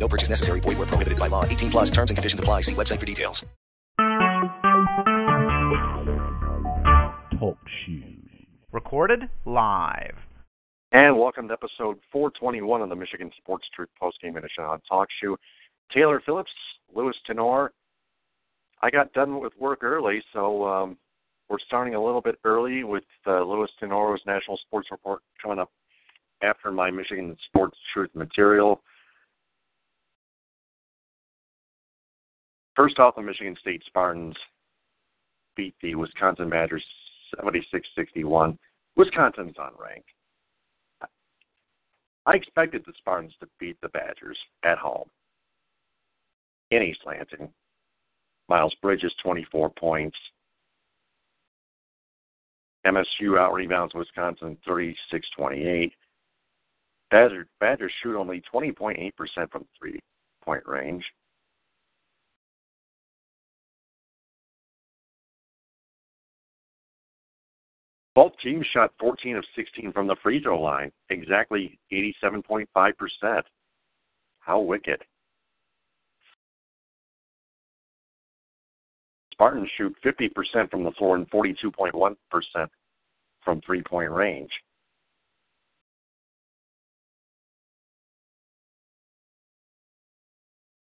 No purchase necessary. Void where prohibited by law. 18 plus terms and conditions apply. See website for details. Talk shoes. Recorded live. And welcome to episode 421 of the Michigan Sports Truth Postgame Edition on Talk Shoe. Taylor Phillips, Louis Tenor. I got done with work early, so um, we're starting a little bit early with uh, Louis Tenor's National Sports Report coming up after my Michigan Sports Truth material. First off, the Michigan State Spartans beat the Wisconsin Badgers 76-61. Wisconsin's unranked. I expected the Spartans to beat the Badgers at home in East Lansing. Miles Bridges, 24 points. MSU out rebounds Wisconsin 36 28. Badgers, Badgers shoot only 20.8% from three point range. Both teams shot 14 of 16 from the free throw line, exactly 87.5%. How wicked. Spartans shoot 50% from the floor and 42.1% from three point range.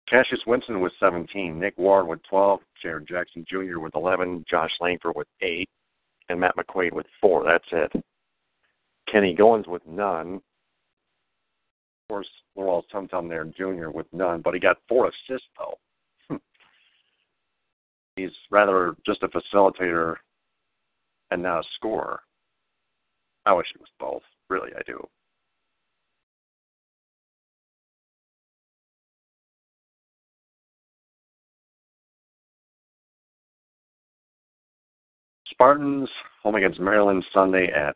Cassius Winston with 17, Nick Ward with 12, Jaren Jackson Jr. with 11, Josh Langford with 8, and Matt McQuaid with 4. That's it. Kenny Goins with none. Of course, Lourawls Tumtum there, Jr. with none, but he got four assists, though. Hmm. He's rather just a facilitator and not a scorer. I wish it was both. Really, I do. Spartans home against Maryland Sunday at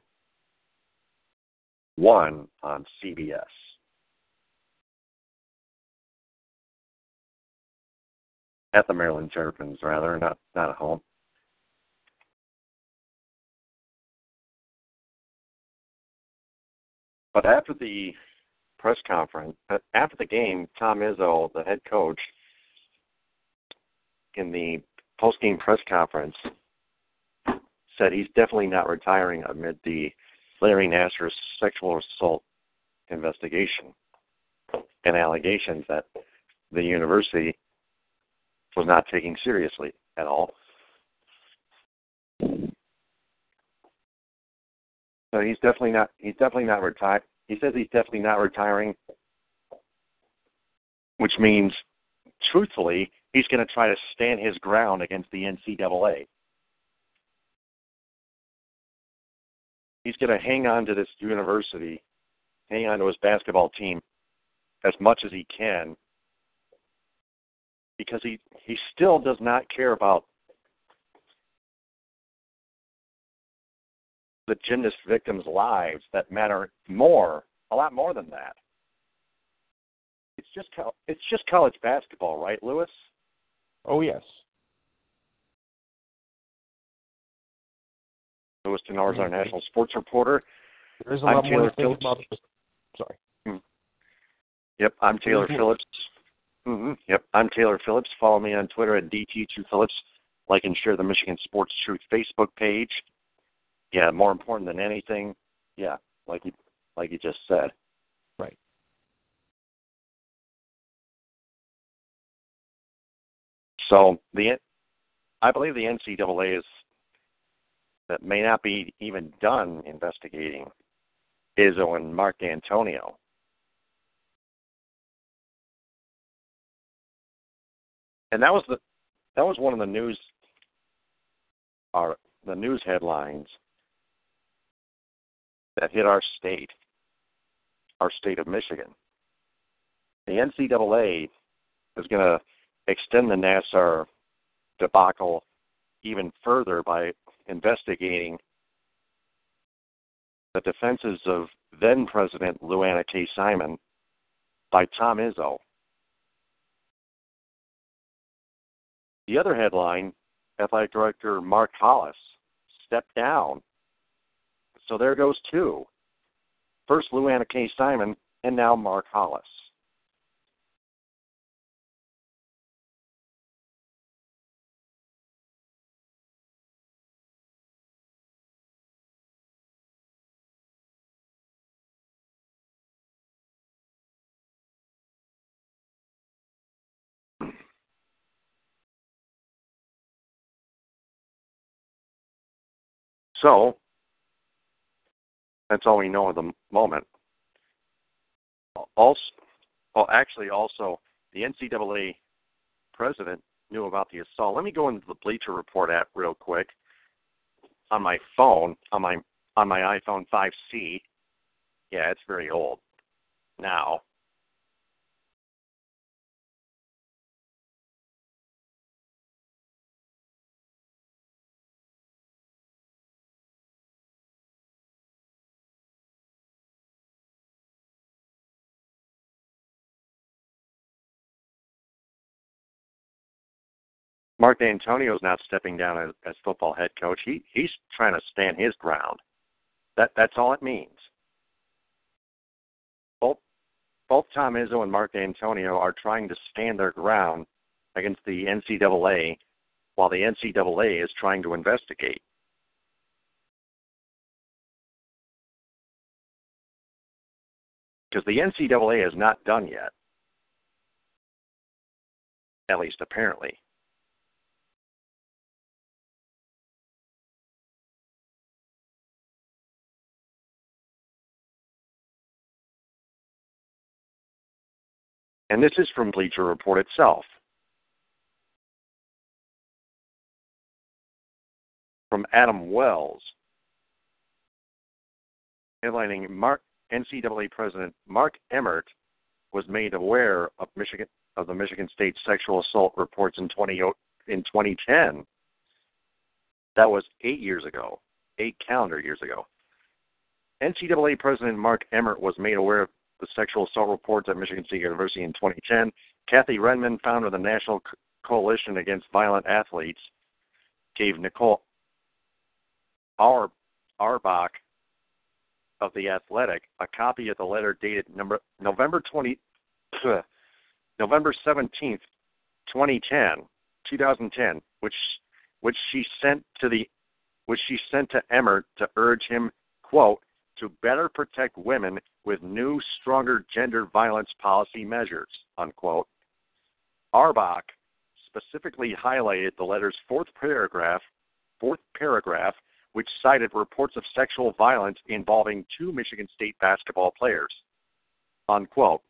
1 on CBS. At the Maryland Terrapins, rather, not not at home. But after the press conference, uh, after the game, Tom Izzo, the head coach, in the post-game press conference, said he's definitely not retiring amid the Larry Nassar sexual assault investigation and allegations that the university was not taking seriously at all. So he's definitely not he's definitely not retired. He says he's definitely not retiring, which means truthfully, he's going to try to stand his ground against the NCAA. He's going to hang on to this university, hang on to his basketball team as much as he can because he he still does not care about the gymnast victims' lives that matter more, a lot more than that. It's just it's just college basketball, right, Lewis? Oh yes. Lewis Tenor is our national sports reporter. There's a I'm lot Taylor more to Phillips. Sorry. Hmm. Yep, I'm Taylor Mhm. Phillips. hmm Yep, I'm Taylor Phillips. Follow me on Twitter at DT2Phillips. Like and share the Michigan Sports Truth Facebook page. Yeah, more important than anything, yeah, like you like you just said. Right. So the I believe the NCAA is that may not be even done investigating Izzo and Mark Dantonio. And that was the that was one of the news our the news headlines that hit our state, our state of Michigan. The NCAA is going to extend the Nassar debacle even further by investigating the defenses of then President Lou Anna K. Simon by Tom Izzo. The other headline Athletic Director Mark Hollis stepped down. So there goes two. First Lou Anna K. Simon, and now Mark Hollis. So, that's all we know at the moment. Also, oh, well, actually, also, the NCAA president knew about the assault. Let me go into the Bleacher Report app real quick on my phone, on my on my iPhone 5C. Yeah, it's very old now. Mark Dantonio is not stepping down as, as football head coach. He he's trying to stand his ground. That that's all it means. Both both Tom Izzo and Mark Dantonio are trying to stand their ground against the NCAA, while the NCAA is trying to investigate. Because the NCAA is not done yet, at least apparently. And this is from Bleacher Report itself. From Adam Wells, headlining Mark NCAA President Mark Emmert was made aware of Michigan of the Michigan State sexual assault reports in 20 in 2010. That was eight years ago, eight calendar years ago. NCAA President Mark Emmert was made aware of the sexual assault reports at Michigan State University in 2010. Kathy Redmond, founder of the National Coalition Against Violent Athletes, gave Nicole Our, Auerbach of The Athletic a copy of the letter dated number, November 20, November 17th, 2010, 2010, which which she sent to the which she sent to Emmert to urge him, quote, to better protect women with new, stronger gender violence policy measures, unquote. Auerbach specifically highlighted the letter's fourth paragraph, fourth paragraph, which cited reports of sexual violence involving two Michigan State basketball players. Unquote.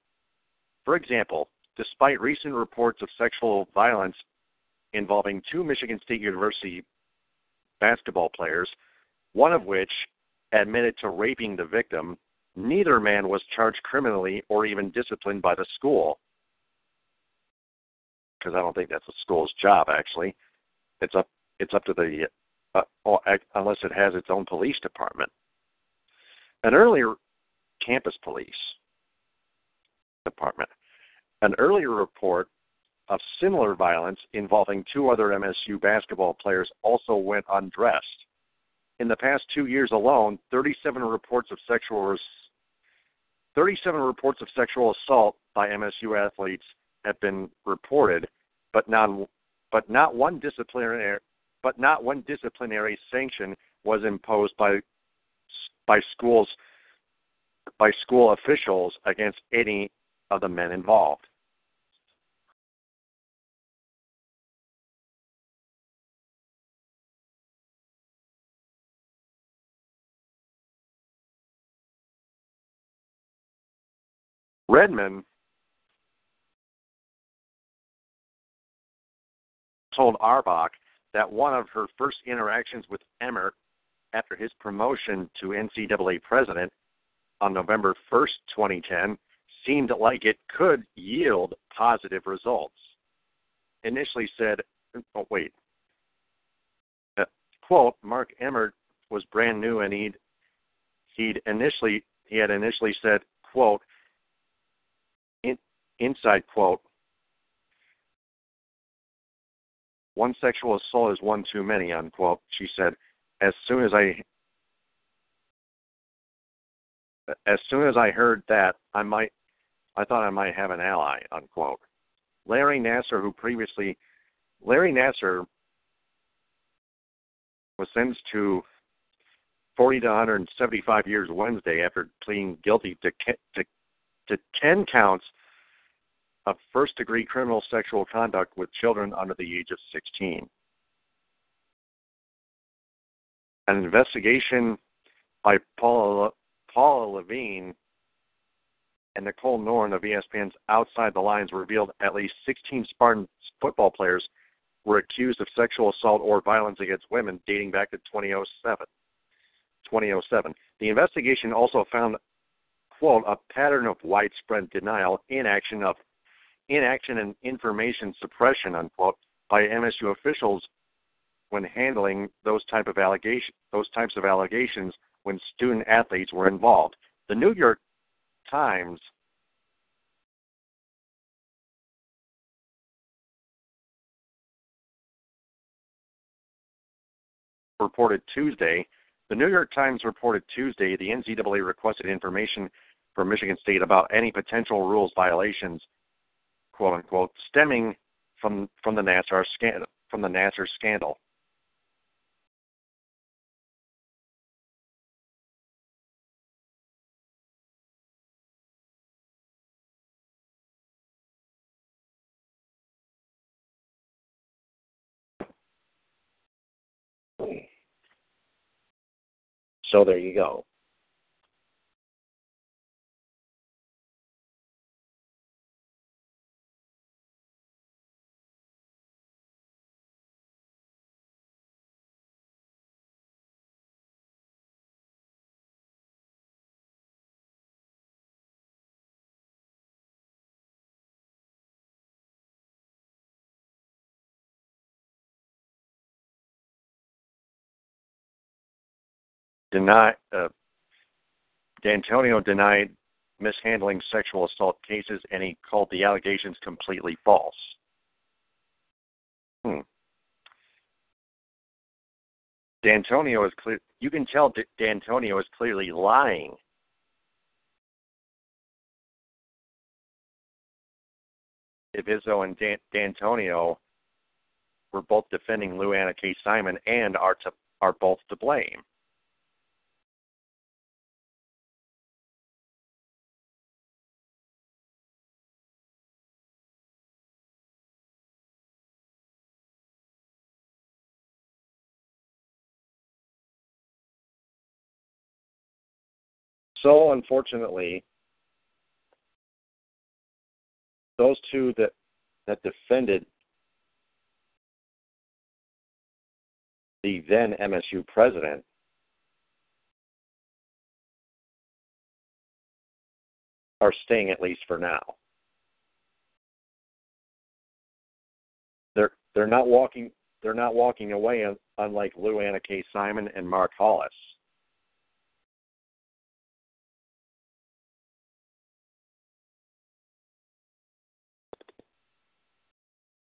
For example, despite recent reports of sexual violence involving two Michigan State University basketball players, one of which admitted to raping the victim, neither man was charged criminally or even disciplined by the school. Because I don't think that's the school's job. Actually, it's up it's up to the uh, oh, unless it has its own police department. An earlier campus police department. An earlier report of similar violence involving two other MSU basketball players also went undressed. In the past two years alone, 37 reports of sexual 37 reports of sexual assault by MSU athletes have been reported, but not but not one disciplinary but not one disciplinary sanction was imposed by by schools by school officials against any of the men involved. Redmond told Auerbach that one of her first interactions with Emmert after his promotion to NCAA president on November 1st, 2010, seemed like it could yield positive results. Initially said, oh, wait, uh, quote, Mark Emmert was brand new and he'd he'd initially he had initially said, quote, inside quote, one sexual assault is one too many, unquote. She said, as soon as I as soon as I heard that, I might I thought I might have an ally, unquote. Larry Nassar, who previously Larry Nassar was sentenced to 40 to 175 years Wednesday after pleading guilty to, to, to 10 counts of first degree criminal sexual conduct with children under the age of 16. An investigation by Paula, Paula Lavigne and Nicole Noren of ESPN's Outside the Lines revealed at least 16 Spartan football players were accused of sexual assault or violence against women dating back to 2007. 2007. The investigation also found, quote, a pattern of widespread denial, inaction of inaction and information suppression, unquote, by MSU officials when handling those type of allegation those types of allegations when student athletes were involved. The New York Times reported Tuesday. The New York Times reported Tuesday the NCAA requested information from Michigan State about any potential rules violations, quote unquote, stemming from from the Nassar scandal. From the Nassar scandal. So there you go. Deny uh, Dantonio denied mishandling sexual assault cases, and he called the allegations completely false. Hmm. Dantonio is clear. You can tell D- Dantonio is clearly lying. If Izzo and Dan- Dantonio were both defending Lou Anna K. Simon and are to, are both to blame. So unfortunately, those two that that defended the then MSU president are staying at least for now. They're they're not walking they're not walking away unlike Lou Anna K. Simon and Mark Hollis.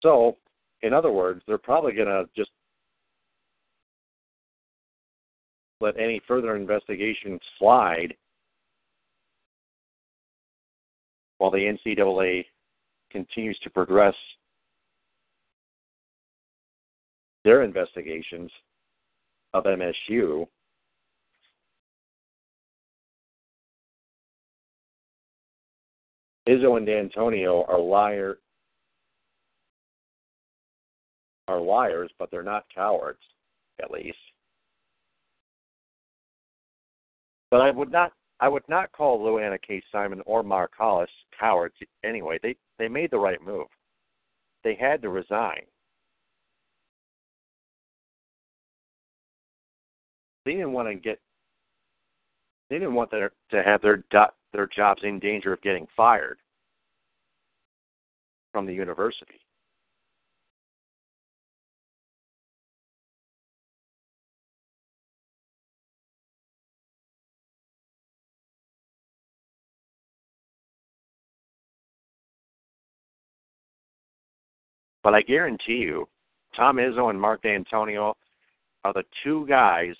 So, in other words, they're probably going to just let any further investigation slide while the NCAA continues to progress their investigations of MSU. Izzo and Dantonio are liar are liars, but they're not cowards, at least. But I would not I would not call Lou Anna K. Simon or Mark Hollis cowards anyway. They they made the right move. They had to resign. They didn't want to get they didn't want their to have their their jobs in danger of getting fired from the university. But I guarantee you, Tom Izzo and Mark Dantonio are the two guys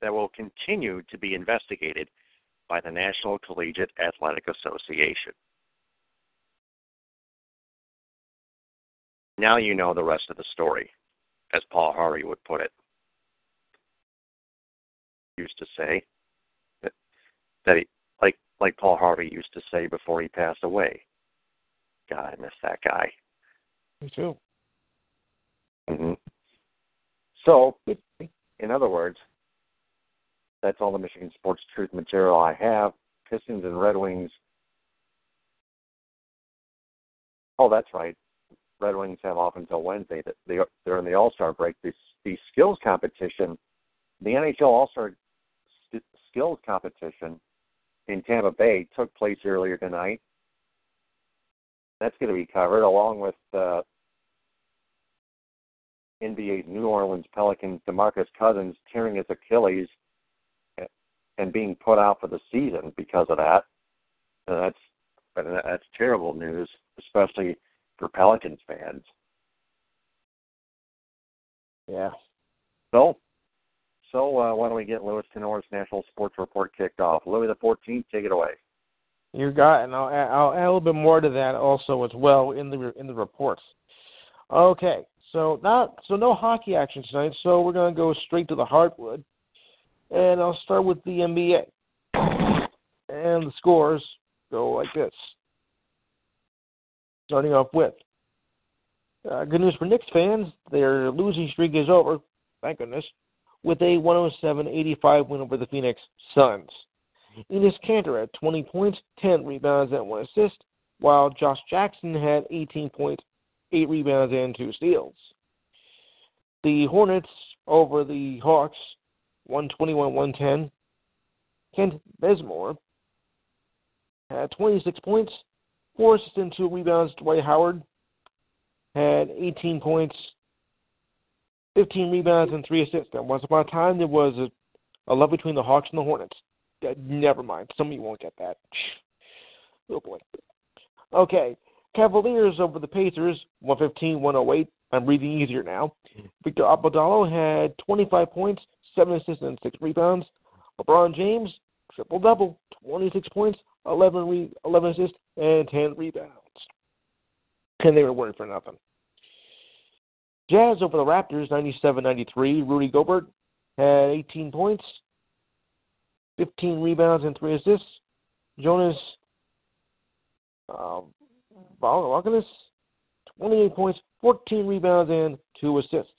that will continue to be investigated by the National Collegiate Athletic Association. Now you know the rest of the story, as Paul Harvey would put it. Used to say that, that he, like like Paul Harvey used to say before he passed away. God, I miss that guy. Me too. Mm-hmm. So, in other words, that's all the Michigan Sports Truth material I have. Pistons and Red Wings. Oh, that's right. Red Wings have off until Wednesday. They're in the All Star break. This the skills competition, the NHL All Star skills competition in Tampa Bay took place earlier tonight. That's going to be covered along with uh, NBA's New Orleans Pelicans, DeMarcus Cousins tearing his Achilles and being put out for the season because of that. And that's that's terrible news, especially for Pelicans fans. Yeah. So, so uh, why don't we get Louis Tenor's National Sports Report kicked off? Louis the Fourteenth, take it away. You got, it. and I'll add, I'll add a little bit more to that also as well in the in the reports. Okay, so not so no hockey action tonight. So we're gonna go straight to the hardwood, and I'll start with the NBA. And the scores go like this. Starting off with uh, good news for Knicks fans, their losing streak is over. Thank goodness, with a 107-85 win over the Phoenix Suns. Enes Kanter had 20 points, 10 rebounds, and one assist, while Josh Jackson had 18 points, 8 rebounds, and 2 steals. The Hornets over the Hawks, 121-110. Kent Bazemore had 26 points, 4 assists, and 2 rebounds. Dwight Howard had 18 points, 15 rebounds, and 3 assists. And once upon a time, there was a, a love between the Hawks and the Hornets. Never mind. Some of you won't get that. Oh boy. Okay. Cavaliers over the Pacers, 115-108. I'm breathing easier now. Victor Oladipo had 25 points, 7 assists, and 6 rebounds. LeBron James, triple double, 26 points, 11, re- 11 assists, and 10 rebounds. And they were winning for nothing. Jazz over the Raptors, 97-93. Rudy Gobert had 18 points, 15 rebounds, and 3 assists. Jonas um, 28 points, 14 rebounds, and 2 assists.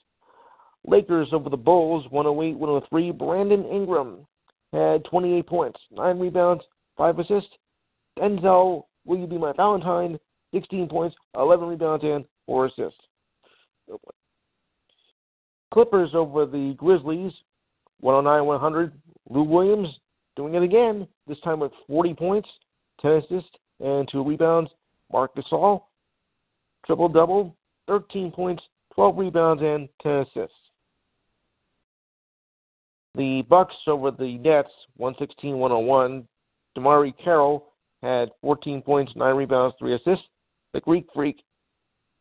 Lakers over the Bulls, 108 103. Brandon Ingram had 28 points, 9 rebounds, 5 assists. Denzel, will you be my Valentine? 16 points, 11 rebounds, and 4 assists. Clippers over the Grizzlies, 109 100. Lou Williams doing it again, this time with 40 points, 10 assists, and 2 rebounds. Marc Gasol, triple double, 13 points, 12 rebounds, and 10 assists. The Bucks over the Nets, 116-101. DeMarre Carroll had 14 points, 9 rebounds, 3 assists. The Greek Freak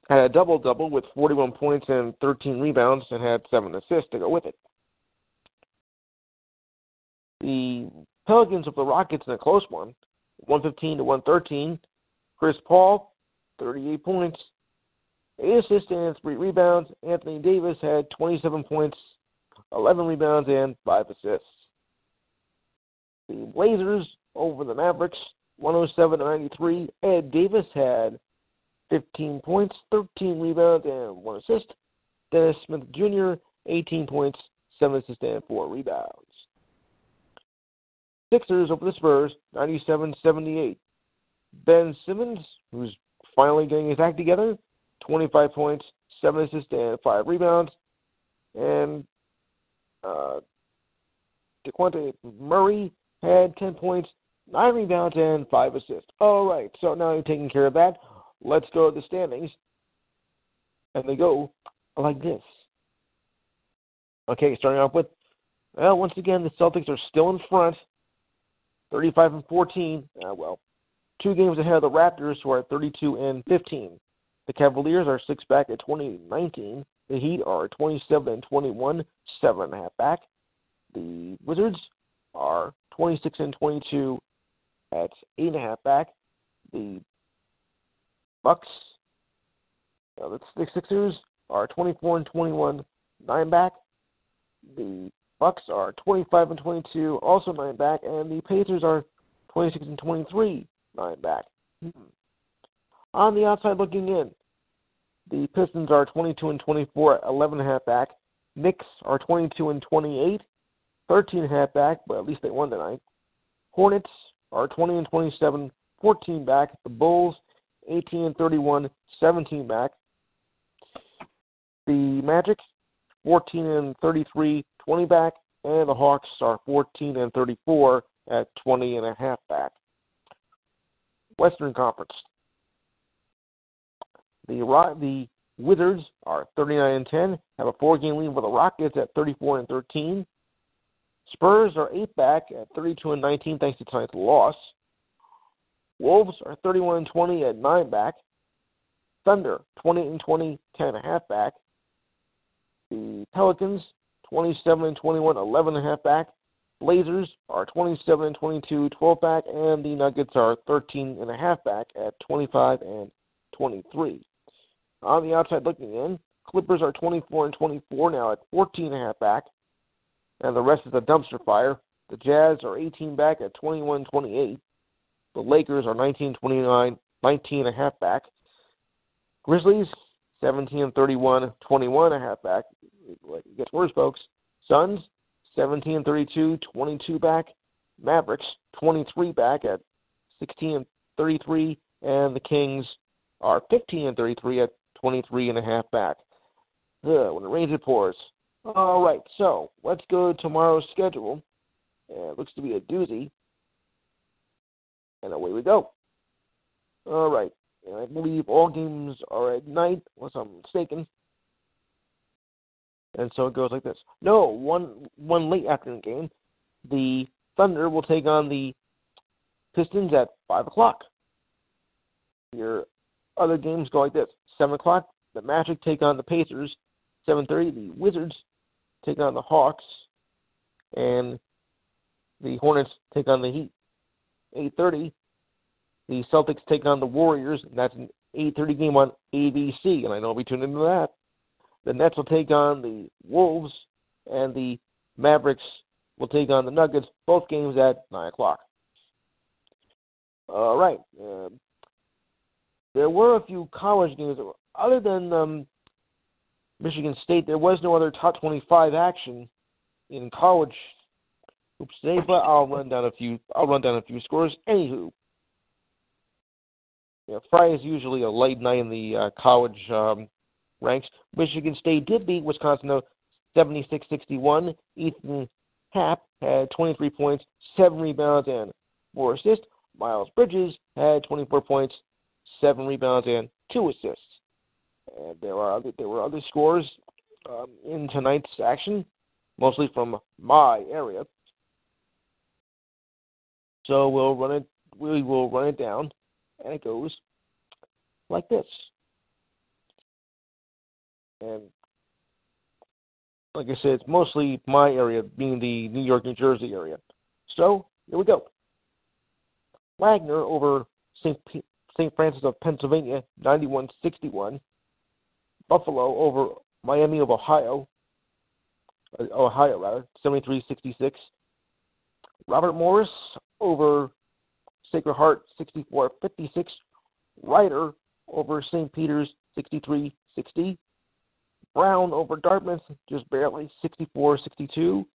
had a double double with 41 points and 13 rebounds and had 7 assists to go with it. The Pelicans of the Rockets in a close one, 115 to 113. Chris Paul, 38 points, 8 assists and 3 rebounds. Anthony Davis had 27 points, 11 rebounds, and 5 assists. The Blazers over the Mavericks, 107 93. Ed Davis had 15 points, 13 rebounds, and 1 assist. Dennis Smith Jr., 18 points, 7 assists, and 4 rebounds. Sixers over the Spurs, 97 78. Ben Simmons, who's finally getting his act together, 25 points, 7 assists, and 5 rebounds. And uh, DeQuante Murray had 10 points, 9 rebounds, and 5 assists. All right, so now you're taking care of that. Let's go to the standings. And they go like this. Okay, starting off with, well, once again, the Celtics are still in front, 35 and 14. Uh, well, two games ahead of the Raptors, who are at 32 and 15. The Cavaliers are six back at 20-19. The Heat are 27 and 21, seven and a half back. The Wizards are 26 and 22 at eight and a half back. The Bucks, uh, the Sixers are 24 and 21, nine back. The Bucks are 25 and 22, also nine back, and the Pacers are 26 and 23, nine back. Hmm. On the outside looking in, the Pistons are 22 and 24, 11 and a half back. Knicks are 22 and 28, 13 and a half back, but at least they won tonight. Hornets are 20 and 27, 14 back. The Bulls 18 and 31, 17 back. The Magic 14 and 33, 20 back, and the Hawks are 14 and 34 at 20 and a half back. Western Conference. The the Wizards are 39 and 10, have a four-game lead over the Rockets at 34 and 13. Spurs are eight back at 32 and 19 thanks to tonight's loss. Wolves are 31 and 20 at nine back. Thunder 20 and 20, 10 and a half back. The Pelicans 27 and 21, 11 and a half back. Blazers are 27 and 22, 12 back, and the Nuggets are 13 and a half back at 25 and 23. On the outside looking in, Clippers are 24 and 24 now at 14 and a half back, and the rest is a dumpster fire. The Jazz are 18 back at 21 28. The Lakers are 19 29, 19 and a half back. Grizzlies 17 and 31, 21 and a half back. It gets worse, folks. Suns 17 and 32, 22 back. Mavericks 23 back at 16 and 33, and the Kings are 15 and 33 at 23 and a half back. When it rains, it pours. All right, so let's go to tomorrow's schedule. It looks to be a doozy. And away we go. All right. And I believe all games are at night, unless I'm mistaken. And so it goes like this. No, one one late afternoon game. The Thunder will take on the Pistons at five o'clock. Your other games go like this: seven o'clock, the Magic take on the Pacers. Seven thirty, the Wizards take on the Hawks, and the Hornets take on the Heat. Eight thirty, the Celtics take on the Warriors, and that's an 8:30 game on ABC, and I know I'll be into that. The Nets will take on the Wolves, and the Mavericks will take on the Nuggets. Both games at nine o'clock. All right. Uh, there were a few college games, other than um, Michigan State. There was no other top 25 action in college hoops today, but I'll run down a few. I'll run down a few scores. Anywho, know, Friday is usually a late night in the uh, college um, ranks. Michigan State did beat Wisconsin though, 76-61. Ethan Happ had 23 points, seven rebounds, and four assists. Miles Bridges had 24 points, seven rebounds, and two assists. And there are other, there were other scores um, in tonight's action, mostly from my area. So we'll run it. We will run it down and it goes like this. And like I said, it's mostly my area, being the New York, New Jersey area. So here we go. Wagner over St. P- St. Francis of Pennsylvania, 91-61. Buffalo over Miami of Ohio, uh, Ohio rather, 73-66. Robert Morris over Sacred Heart 64 56. Rider over St. Peter's 63 60. Brown over Dartmouth just barely 64 62.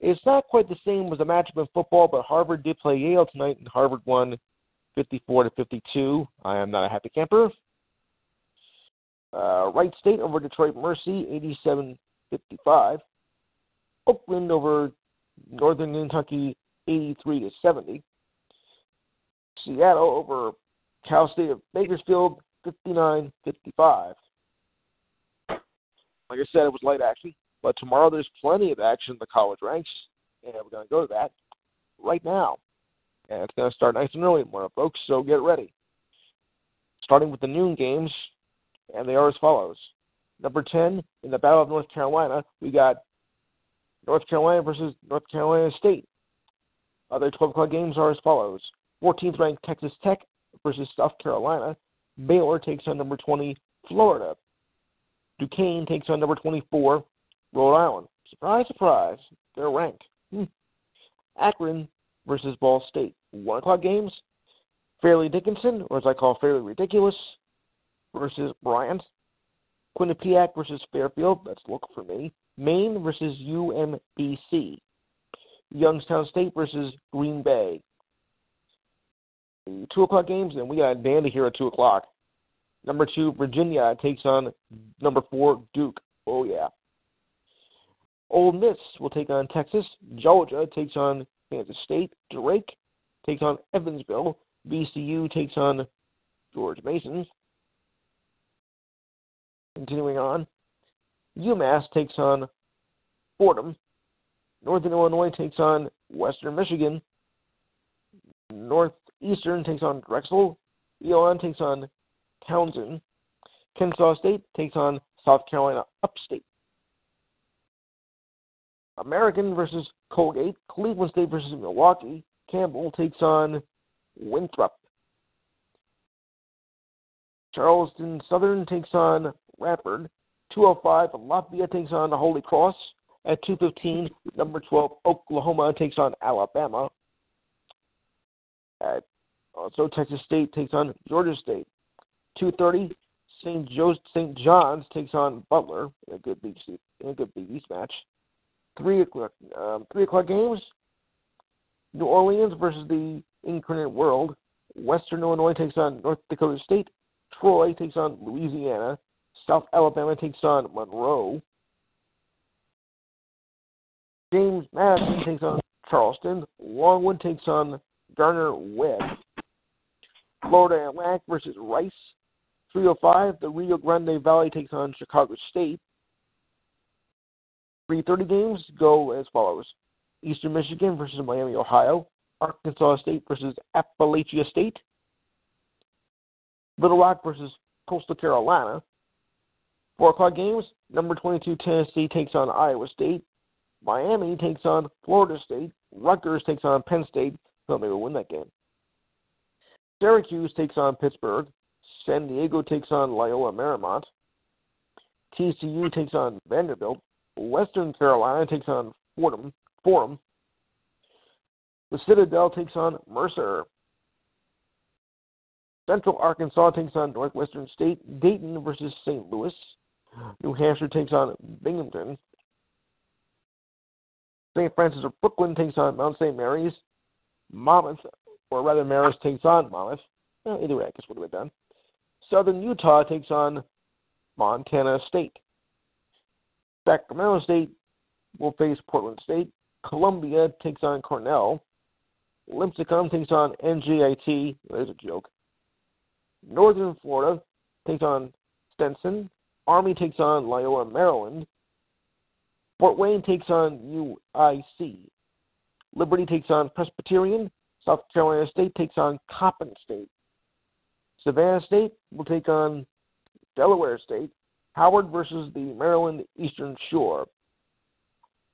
It's not quite the same as a matchup in football, but Harvard did play Yale tonight, and Harvard won 54 to 52. I am not a happy camper. Uh, Wright State over Detroit Mercy, 87 55. Oakland over Northern Kentucky, 83 to 70. Seattle over Cal State of Bakersfield, 59 55. Like I said, it was light action, but tomorrow there's plenty of action in the college ranks, and we're going to go to that right now. And it's going to start nice and early tomorrow, folks, so get ready. starting with the noon games, and they are as follows. Number 10, in the Battle of North Carolina, we got North Carolina versus North Carolina State. Other 12 o'clock games are as follows 14th ranked Texas Tech versus South Carolina. Baylor takes on number 20, Florida. Duquesne takes on number 24, Rhode Island. Surprise, surprise, they're ranked. Hmm. Akron versus Ball State. 1 o'clock games. Fairleigh Dickinson, or as I call Fairly Ridiculous, versus Bryant. Quinnipiac versus Fairfield. That's look for me. Maine versus UMBC. Youngstown State versus Green Bay. Two o'clock games, and we got Dandy here at two o'clock. Number two, Virginia takes on number four, Duke. Oh yeah. Ole Miss will take on Texas. Georgia takes on Kansas State. Drake takes on Evansville. VCU takes on George Mason. Continuing on, UMass takes on Fordham. Northern Illinois takes on Western Michigan. Northeastern takes on Drexel. Elon takes on Townsend. Kennesaw State takes on South Carolina Upstate. American versus Colgate. Cleveland State versus Milwaukee. Campbell takes on Winthrop. Charleston Southern takes on Radford. 205 Lafayette takes on Holy Cross. At 215, number 12 Oklahoma takes on Alabama. At also Texas State takes on Georgia State. 230 St. Joe St. John's takes on Butler in a good Big East, in a good Big East match. Three o'clock um, three o'clock games. New Orleans versus the Incarnate Word. Western Illinois takes on North Dakota State. Troy takes on Louisiana. South Alabama takes on Monroe. James Madison takes on Charleston. Longwood takes on Gardner-Webb. Florida Atlantic versus Rice. 305, the Rio Grande Valley takes on Chicago State. 330 games go as follows. Eastern Michigan versus Miami, Ohio. Arkansas State versus Appalachia State. Little Rock versus Coastal Carolina. Four o'clock games. Number 22 Tennessee takes on Iowa State. Miami takes on Florida State. Rutgers takes on Penn State. Thought they would win that game. Syracuse takes on Pittsburgh. San Diego takes on Loyola Marymount. TCU takes on Vanderbilt. Western Carolina takes on Fordham. Forum. The Citadel takes on Mercer. Central Arkansas takes on Northwestern State. Dayton versus St. Louis. New Hampshire takes on Binghamton. St. Francis of Brooklyn takes on Mount St. Mary's. Monmouth, or rather, Marist takes on Monmouth. Well, either way, I guess would have been done. Southern Utah takes on Montana State. Sacramento State will face Portland State. Columbia takes on Cornell. Limpsicum takes on NJIT. There's a joke. Northern Florida takes on Stetson. Army takes on Loyola, Maryland. Fort Wayne takes on UIC. Liberty takes on Presbyterian. South Carolina State takes on Coppin State. Savannah State will take on Delaware State. Howard versus the Maryland Eastern Shore.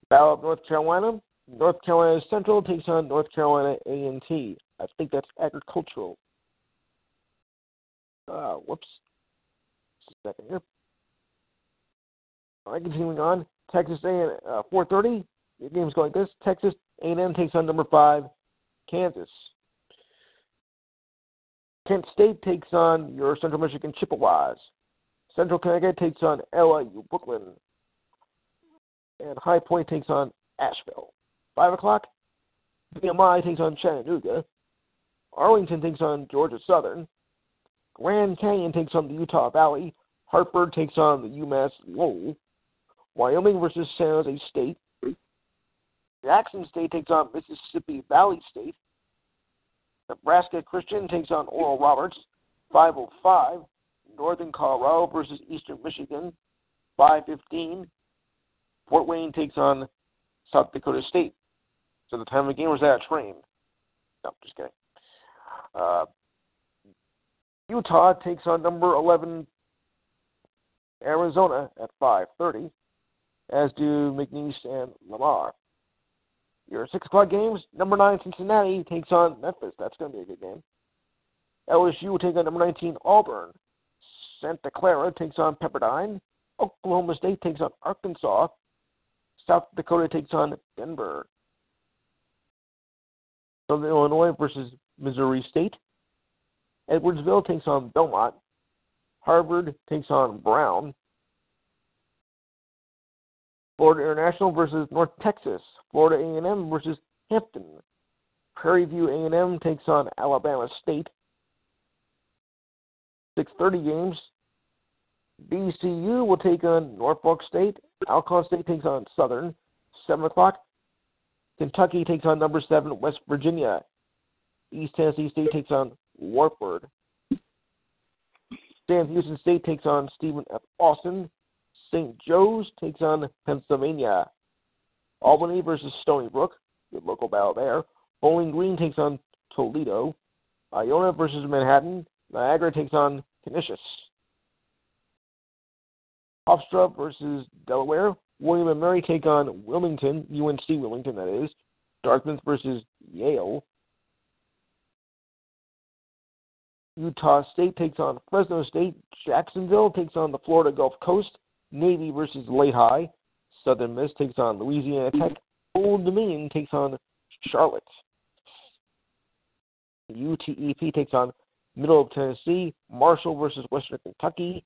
Battle of North Carolina. North Carolina Central takes on North Carolina A&T. I think that's agricultural. Uh, whoops. Second here. All right, continuing on. Texas A uh, 4:30. The game's going like this. Texas A&M takes on number five, Kansas. Kent State takes on your Central Michigan Chippewas. Central Connecticut takes on LIU Brooklyn. And High Point takes on Asheville. 5 o'clock, VMI takes on Chattanooga. Arlington takes on Georgia Southern. Grand Canyon takes on the Utah Valley. Hartford takes on the UMass Lowell. Wyoming versus San Jose State. Jackson State takes on Mississippi Valley State. Nebraska Christian takes on Oral Roberts. 505. Northern Colorado versus Eastern Michigan. 515. Fort Wayne takes on South Dakota State. So the time of the game was that train. No, just kidding. Uh, Utah takes on number 11 Arizona at 5:30, as do McNeese and Lamar. Your six o'clock games: number nine Cincinnati takes on Memphis. That's going to be a good game. LSU will take on number 19 Auburn. Santa Clara takes on Pepperdine. Oklahoma State takes on Arkansas. South Dakota takes on Denver. Southern Illinois versus Missouri State. Edwardsville takes on Belmont. Harvard takes on Brown. Florida International versus North Texas. Florida A&M versus Hampton. Prairie View A&M takes on Alabama State. 6:30 games. BCU will take on Norfolk State. Alcorn State takes on Southern. 7 o'clock. Kentucky takes on number 7 West Virginia. East Tennessee State takes on Wartburg. Sam Houston State takes on Stephen F. Austin. St. Joe's takes on Pennsylvania. Albany versus Stony Brook, good local battle there. Bowling Green takes on Toledo. Iona versus Manhattan. Niagara takes on Canisius. Hofstra versus Delaware. William and Mary take on Wilmington, UNC Wilmington, that is. Dartmouth versus Yale. Utah State takes on Fresno State. Jacksonville takes on the Florida Gulf Coast. Navy versus Lehigh. Southern Miss takes on Louisiana Tech. Old Dominion takes on Charlotte. UTEP takes on Middle of Tennessee. Marshall versus Western Kentucky.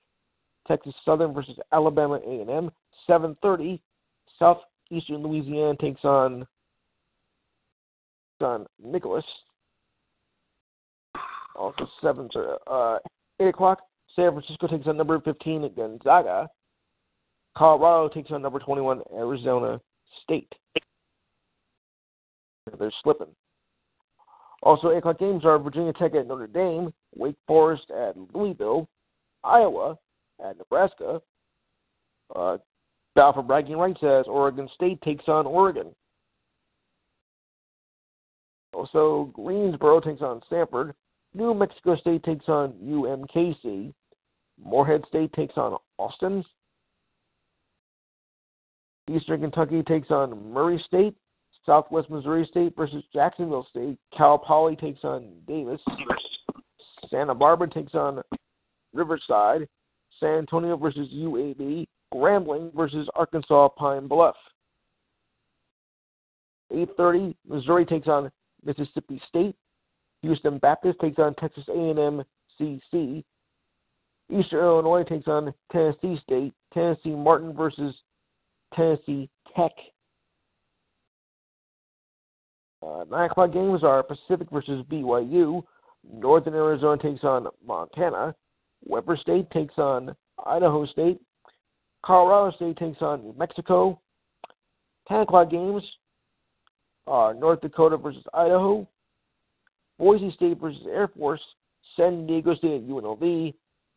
Texas Southern versus Alabama A&M. 7:30. Southeastern Louisiana takes on on Nicholas. Also seven to uh, eight o'clock. San Francisco takes on number 15 at Gonzaga. Colorado takes on number 21 Arizona State. They're slipping. Also, 8 o'clock games are Virginia Tech at Notre Dame, Wake Forest at Louisville, Iowa at Nebraska. Uh, battle for bragging rights as Oregon State takes on Oregon. Also, Greensboro takes on Stanford. New Mexico State takes on UMKC. Morehead State takes on Austin. Eastern Kentucky takes on Murray State. Southwest Missouri State versus Jacksonville State. Cal Poly takes on Davis. Santa Barbara takes on Riverside. San Antonio versus UAB. Grambling versus Arkansas Pine Bluff. 8:30, Missouri takes on Mississippi State. Houston Baptist takes on Texas A&M CC. Eastern Illinois takes on Tennessee State. Tennessee Martin versus Tennessee Tech. Uh, 9 o'clock games are Pacific versus BYU. Northern Arizona takes on Montana. Weber State takes on Idaho State. Colorado State takes on New Mexico. 10 o'clock games are North Dakota versus Idaho. Boise State versus Air Force. San Diego State at UNLV.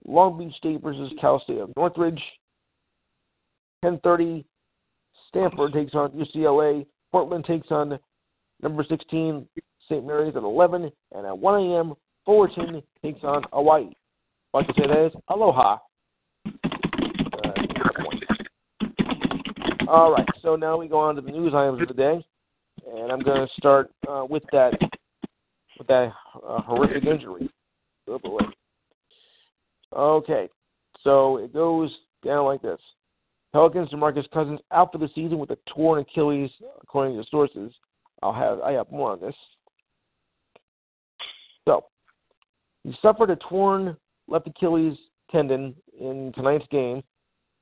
Long Beach State versus Cal State of Northridge. 10:30 Stanford takes on UCLA. Portland takes on number 16 St. Mary's at 11, and at 1 a.m. Fullerton takes on Hawaii. Like I say that is aloha. Uh, all right, so now we go on to the news items of the day, and I'm going to start uh, with that with that uh, horrific injury. Oh boy. Okay, so it goes down like this. Pelicans DeMarcus Cousins out for the season with a torn Achilles, according to sources. I'll have I have more on this. So he suffered a torn left Achilles tendon in tonight's game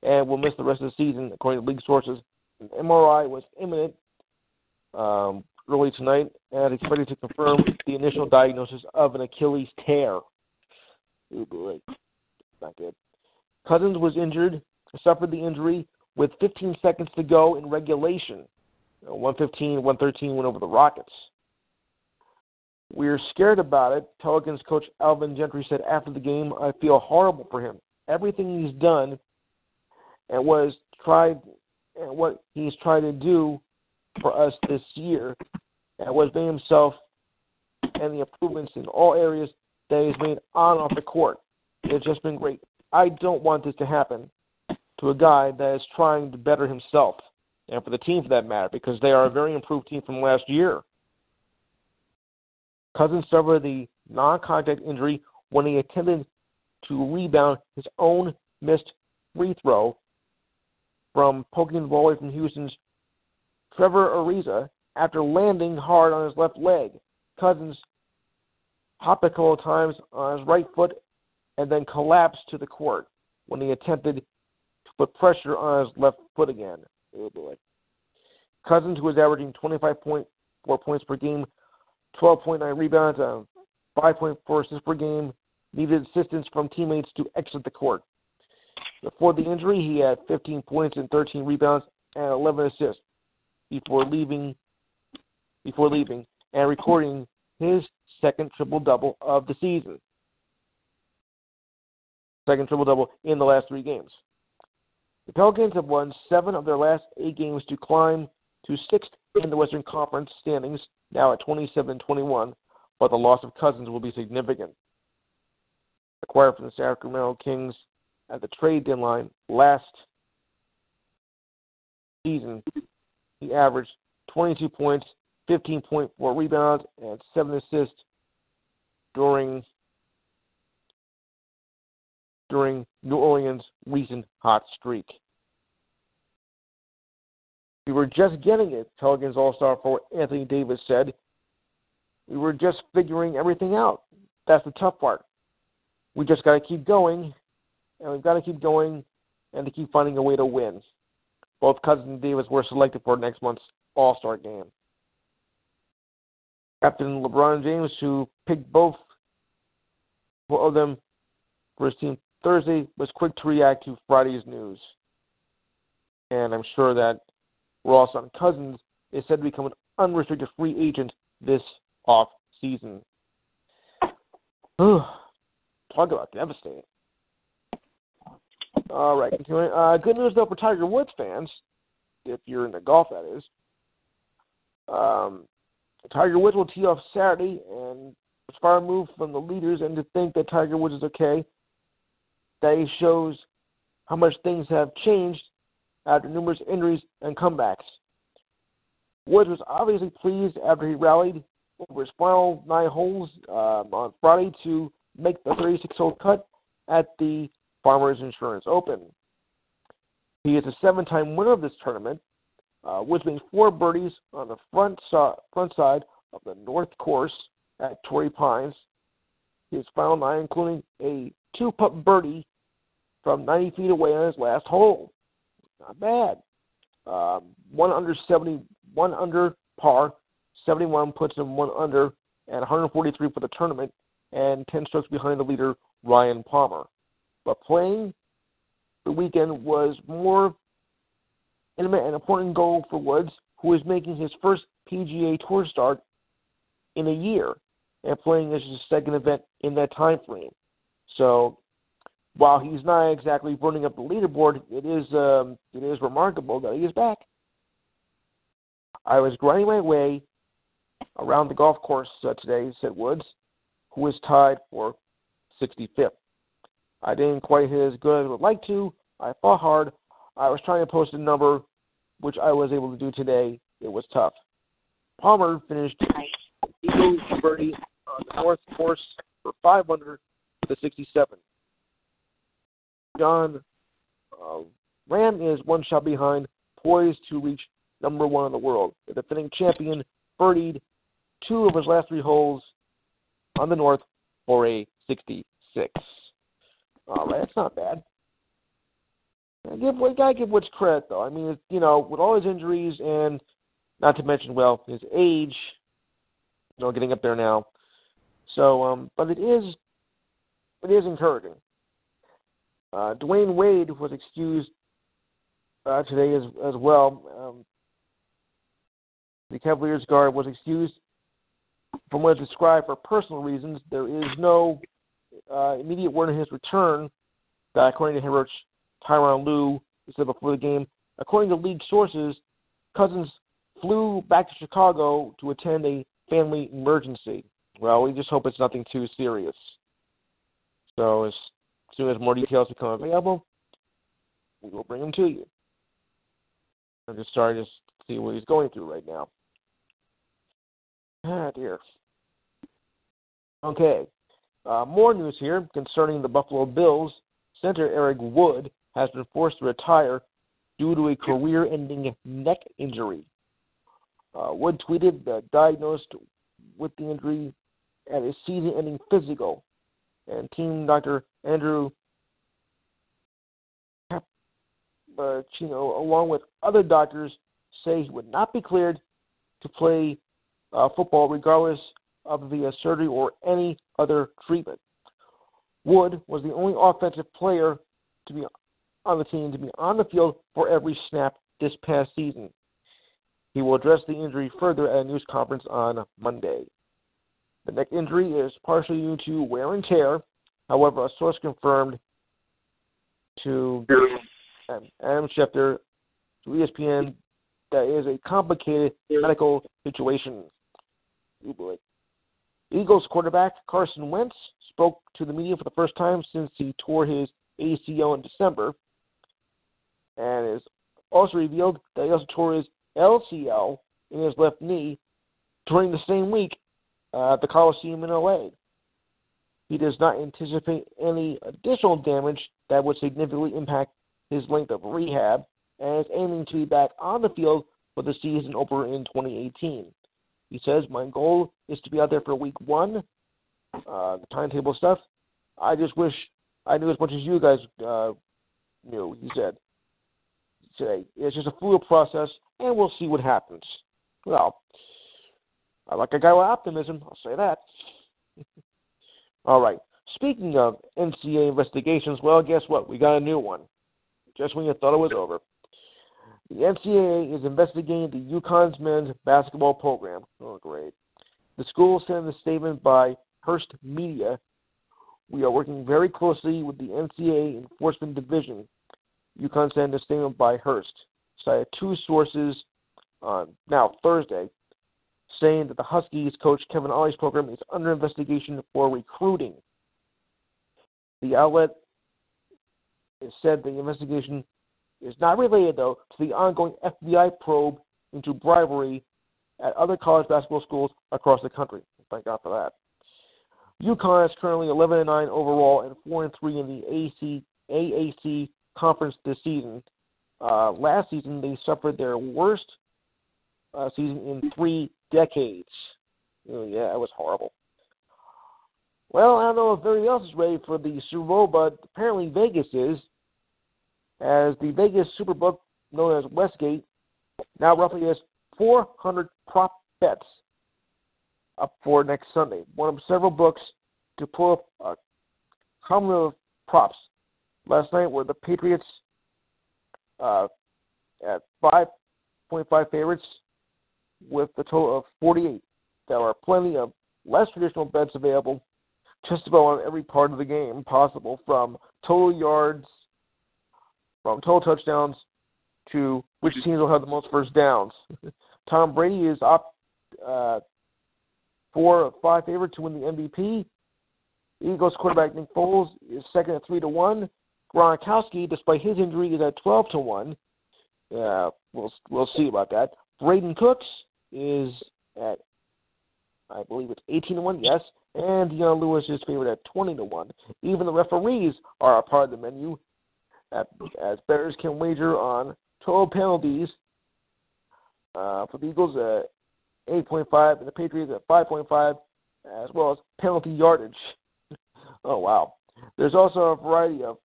and will miss the rest of the season, according to league sources. An MRI was imminent um, early tonight and expected to confirm the initial diagnosis of an Achilles tear. Oh boy, not good. Cousins was injured suffered the injury with 15 seconds to go in regulation. 115, 113 went over the Rockets. We're scared about it. Pelicans coach Alvin Gentry said after the game, I feel horrible for him. Everything he's done and was tried and what he's tried to do for us this year and was being himself and the improvements in all areas that he's made on off the court. It's just been great. I don't want this to happen to a guy that is trying to better himself and for the team for that matter, because they are a very improved team from last year. Cousins suffered the non contact injury when he attempted to rebound his own missed free throw from poking the ball away from Houston's Trevor Ariza after landing hard on his left leg. Cousins hopped a couple of times on his right foot and then collapsed to the court when he attempted put pressure on his left foot again. Oh boy. Cousins, who was averaging 25.4 points per game, 12.9 rebounds, uh, and 5.4 assists per game, needed assistance from teammates to exit the court. Before the injury, he had 15 points and 13 rebounds and 11 assists before leaving before leaving and recording his second triple double of the season. Second triple double in the last three games. The Pelicans have won seven of their last eight games to climb to sixth in the Western Conference standings, now at 27 21, but the loss of Cousins will be significant. Acquired from the Sacramento Kings at the trade deadline last season, he averaged 22 points, 15.4 rebounds, and 7 assists during during New Orleans' recent hot streak. We were just getting it, Pelicans All Star forward Anthony Davis said. We were just figuring everything out. That's the tough part. We just got to keep going, and we've got to keep going and to keep finding a way to win. Both Cousins and Davis were selected for next month's All Star game. Captain LeBron James, who picked both of them for his team Thursday, was quick to react to Friday's news. And I'm sure that Ross on Cousins is said to become an unrestricted free agent this off season. Talk about devastating. All right, continuing. Uh, good news though for Tiger Woods fans, if you're into golf, that is. Um, Tiger Woods will tee off Saturday, and it's far removed from the leaders, and to think that Tiger Woods is okay, that shows how much things have changed after numerous injuries and comebacks. Woods was obviously pleased after he rallied over his final nine holes um, on Friday to make the 36 hole cut at the Farmers Insurance Open. He is a seven time winner of this tournament, uh, made four birdies on the front, so- front side of the North Course at Torrey Pines. His final nine, including a two putt birdie from 90 feet away on his last hole. Not bad. Um, one under 70, one under par, 71 puts him one under, and 143 for the tournament, and 10 strokes behind the leader Ryan Palmer. But playing the weekend was more intimate and important goal for Woods, who is making his first PGA Tour start in a year and playing as his second event in that time frame. So while he's not exactly running up the leaderboard, it is um, it is remarkable that he is back. I was grinding my way around the golf course uh, today, said Woods, who is tied for 65th. I didn't quite hit as good as I would like to. I fought hard. I was trying to post a number, which I was able to do today. It was tough. Palmer finished eagle birdie on the north course for five 500 to 67. Jon uh, Rahm is one shot behind, poised to reach number one in the world. The defending champion birdied two of his last three holes on the north for a 66. All right, that's not bad. I give we give Woods credit though. I mean, you know, with all his injuries and not to mention, well, his age, you know, getting up there now. So, um, but it is, it is encouraging. Uh, Dwyane Wade was excused uh, today as as well. Um, the Cavaliers guard was excused from what is described for personal reasons. There is no uh, immediate word on his return. That, according to coach Tyronn Lue, said before the game, according to league sources, Cousins flew back to Chicago to attend a family emergency. Well, we just hope it's nothing too serious. So as soon as more details become available, we will bring them to you. I'm just starting to see what he's going through right now. Ah, dear. Okay. Uh, more news here concerning the Buffalo Bills. Center Eric Wood has been forced to retire due to a career ending neck injury. Uh, Wood tweeted that diagnosed with the injury at a season ending physical, and team Dr. Andrew Chino, along with other doctors, say he would not be cleared to play uh, football regardless of the uh, surgery or any other treatment. Wood was the only offensive player to be on the team to be on the field for every snap this past season. He will address the injury further at a news conference on Monday. The neck injury is partially due to wear and tear. However, a source confirmed to Adam Schefter to ESPN that is a complicated medical situation. Eagles quarterback Carson Wentz spoke to the media for the first time since he tore his ACL in December, and is also revealed that he also tore his LCL in his left knee during the same week uh, at the Coliseum in LA. He does not anticipate any additional damage that would significantly impact his length of rehab and is aiming to be back on the field for the season opener in 2018. He says, My goal is to be out there for week one, uh, the timetable stuff. I just wish I knew as much as you guys uh, knew, he said. Today. It's just a fluid process, and we'll see what happens. Well, I like a guy with optimism, I'll say that. All right. Speaking of NCAA investigations, well, guess what? We got a new one. Just when you thought it was over. The NCAA is investigating the UConn's men's basketball program. Oh, great. The school sent a statement by Hearst Media. We are working very closely with the NCAA Enforcement Division. UConn sent a statement by Hearst, cited two sources on now Thursday, saying that the Huskies coach Kevin Ollie's program is under investigation for recruiting. The outlet said the investigation is not related, though, to the ongoing FBI probe into bribery at other college basketball schools across the country. Thank God for that. UConn is currently 11 and 9 overall and 4 and 3 in the AC, AAC conference this season. Uh, last season, they suffered their worst uh, season in three decades. Oh, yeah, that was horrible. Well, I don't know if everybody else is ready for the Super Bowl, but apparently Vegas is as the Vegas Superbook, known as Westgate, now roughly has 400 prop bets up for next Sunday. One of several books to pull up a common of props. Last night were the Patriots uh, at 5.5 favorites with a total of 48. There are plenty of less traditional bets available just about on every part of the game possible, from total yards from total touchdowns to which teams will have the most first downs. Tom Brady is up uh, four or five favorite to win the MVP. Eagles quarterback Nick Foles is second at three to one. Gronkowski, despite his injury, is at twelve to one. Uh, we'll we'll see about that. Brandin Cooks is at I believe it's eighteen to one. Yes, and Dion Lewis is favored at twenty to one. Even the referees are a part of the menu as bettors can wager on total penalties uh, for the Eagles at 8.5 and the Patriots at 5.5, as well as penalty yardage. oh, wow. There's also a variety of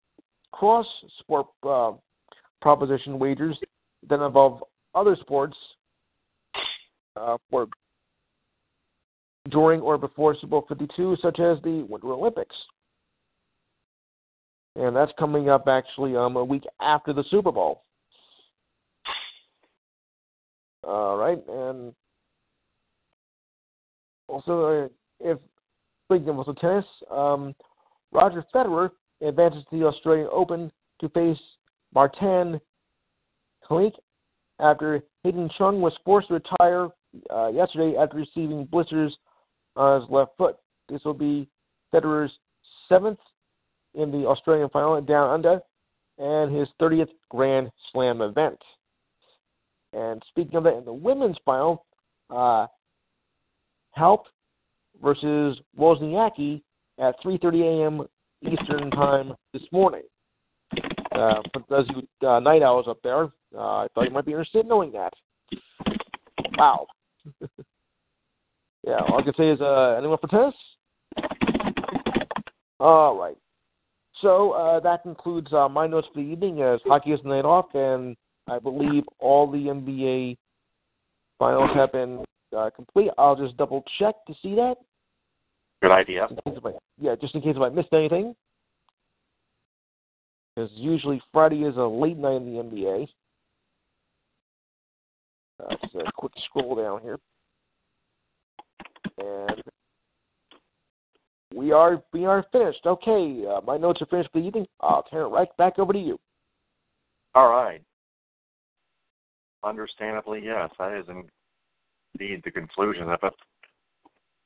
cross sport uh, proposition wagers that involve other sports uh, for during or before Super Bowl 52, such as the Winter Olympics and that's coming up actually um, a week after the Super Bowl. All right, and also uh, if speaking of tennis, um, Roger Federer advances to the Australian Open to face Martin Klink after Hayden Chung was forced to retire uh, yesterday after receiving blisters on his left foot. This will be Federer's seventh in the Australian final at Down Under and his 30th Grand Slam event. And speaking of that, in the women's final, uh, versus Wozniacki at 3:30 a.m. Eastern Time this morning. Uh, for those you uh, night owls up there, uh, I thought you might be interested in knowing that. Wow. yeah, all I can say is, uh, anyone for tennis? All right. So uh, that concludes uh, my notes for the evening as hockey is the night off, and I believe all the NBA finals have been uh, complete. I'll just double check to see that. Good idea. I, yeah, just in case if I missed anything. Because usually Friday is a late night in the NBA. Uh, just a quick scroll down here. And we are we are finished. Okay, uh, my notes are finished for the evening. I'll turn it right back over to you. All right. Understandably, yes, that is indeed the conclusion of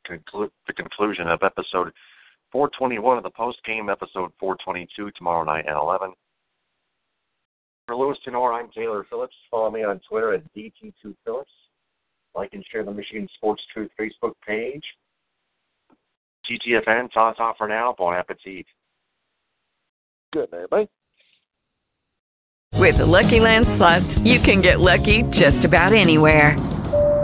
conclu- the conclusion of episode 421 of the post game, episode 422 tomorrow night at 11. For Louis Tenor, I'm Taylor Phillips. Follow me on Twitter at DT2Phillips. Like and share the Michigan Sports Truth Facebook page. TTFN, toss off for now. Bon appetit. Good, everybody. With the Lucky Land slots, you can get lucky just about anywhere.